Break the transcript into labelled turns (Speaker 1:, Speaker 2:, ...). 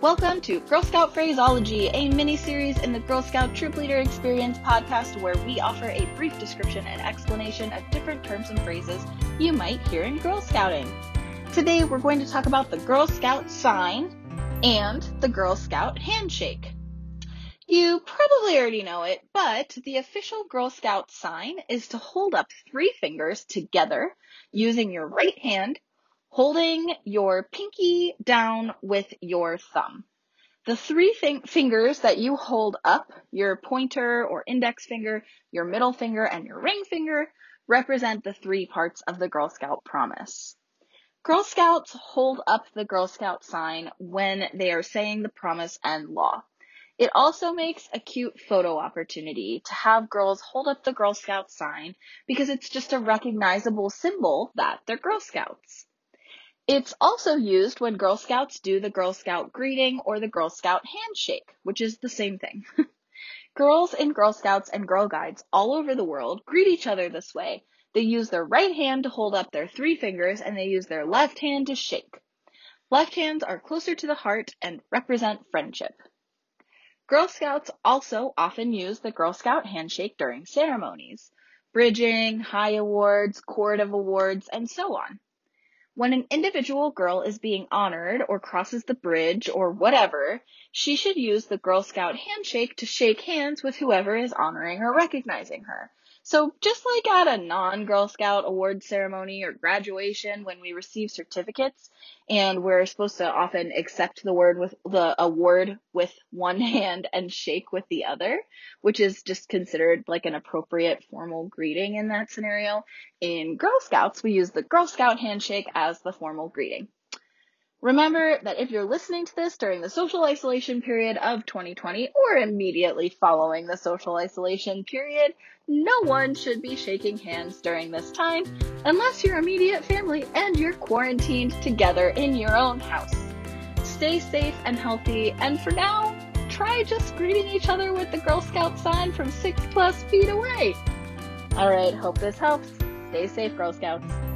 Speaker 1: Welcome to Girl Scout Phraseology, a mini series in the Girl Scout Troop Leader Experience podcast where we offer a brief description and explanation of different terms and phrases you might hear in Girl Scouting. Today we're going to talk about the Girl Scout sign and the Girl Scout handshake. You probably already know it, but the official Girl Scout sign is to hold up three fingers together using your right hand holding your pinky down with your thumb. The three fingers that you hold up, your pointer or index finger, your middle finger, and your ring finger, represent the three parts of the Girl Scout promise. Girl Scouts hold up the Girl Scout sign when they are saying the promise and law. It also makes a cute photo opportunity to have girls hold up the Girl Scout sign because it's just a recognizable symbol that they're Girl Scouts. It's also used when Girl Scouts do the Girl Scout greeting or the Girl Scout handshake, which is the same thing. Girls in Girl Scouts and Girl Guides all over the world greet each other this way. They use their right hand to hold up their three fingers and they use their left hand to shake. Left hands are closer to the heart and represent friendship. Girl Scouts also often use the Girl Scout handshake during ceremonies, bridging, high awards, court of awards, and so on. When an individual girl is being honored or crosses the bridge or whatever, she should use the Girl Scout handshake to shake hands with whoever is honoring or recognizing her. So just like at a non-Girl Scout award ceremony or graduation when we receive certificates and we're supposed to often accept the word with the award with one hand and shake with the other, which is just considered like an appropriate formal greeting in that scenario. In Girl Scouts, we use the Girl Scout handshake as the formal greeting. Remember that if you're listening to this during the social isolation period of 2020 or immediately following the social isolation period, no one should be shaking hands during this time unless your immediate family and you're quarantined together in your own house. Stay safe and healthy, and for now, try just greeting each other with the Girl Scout sign from six plus feet away. Alright, hope this helps. Stay safe, Girl Scouts.